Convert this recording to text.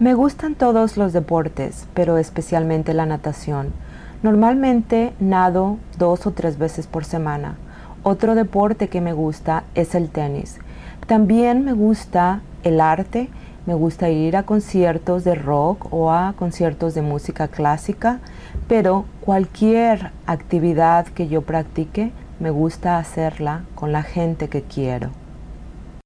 Me gustan todos los deportes, pero especialmente la natación. Normalmente nado dos o tres veces por semana. Otro deporte que me gusta es el tenis. También me gusta el arte, me gusta ir a conciertos de rock o a conciertos de música clásica, pero cualquier actividad que yo practique me gusta hacerla con la gente que quiero.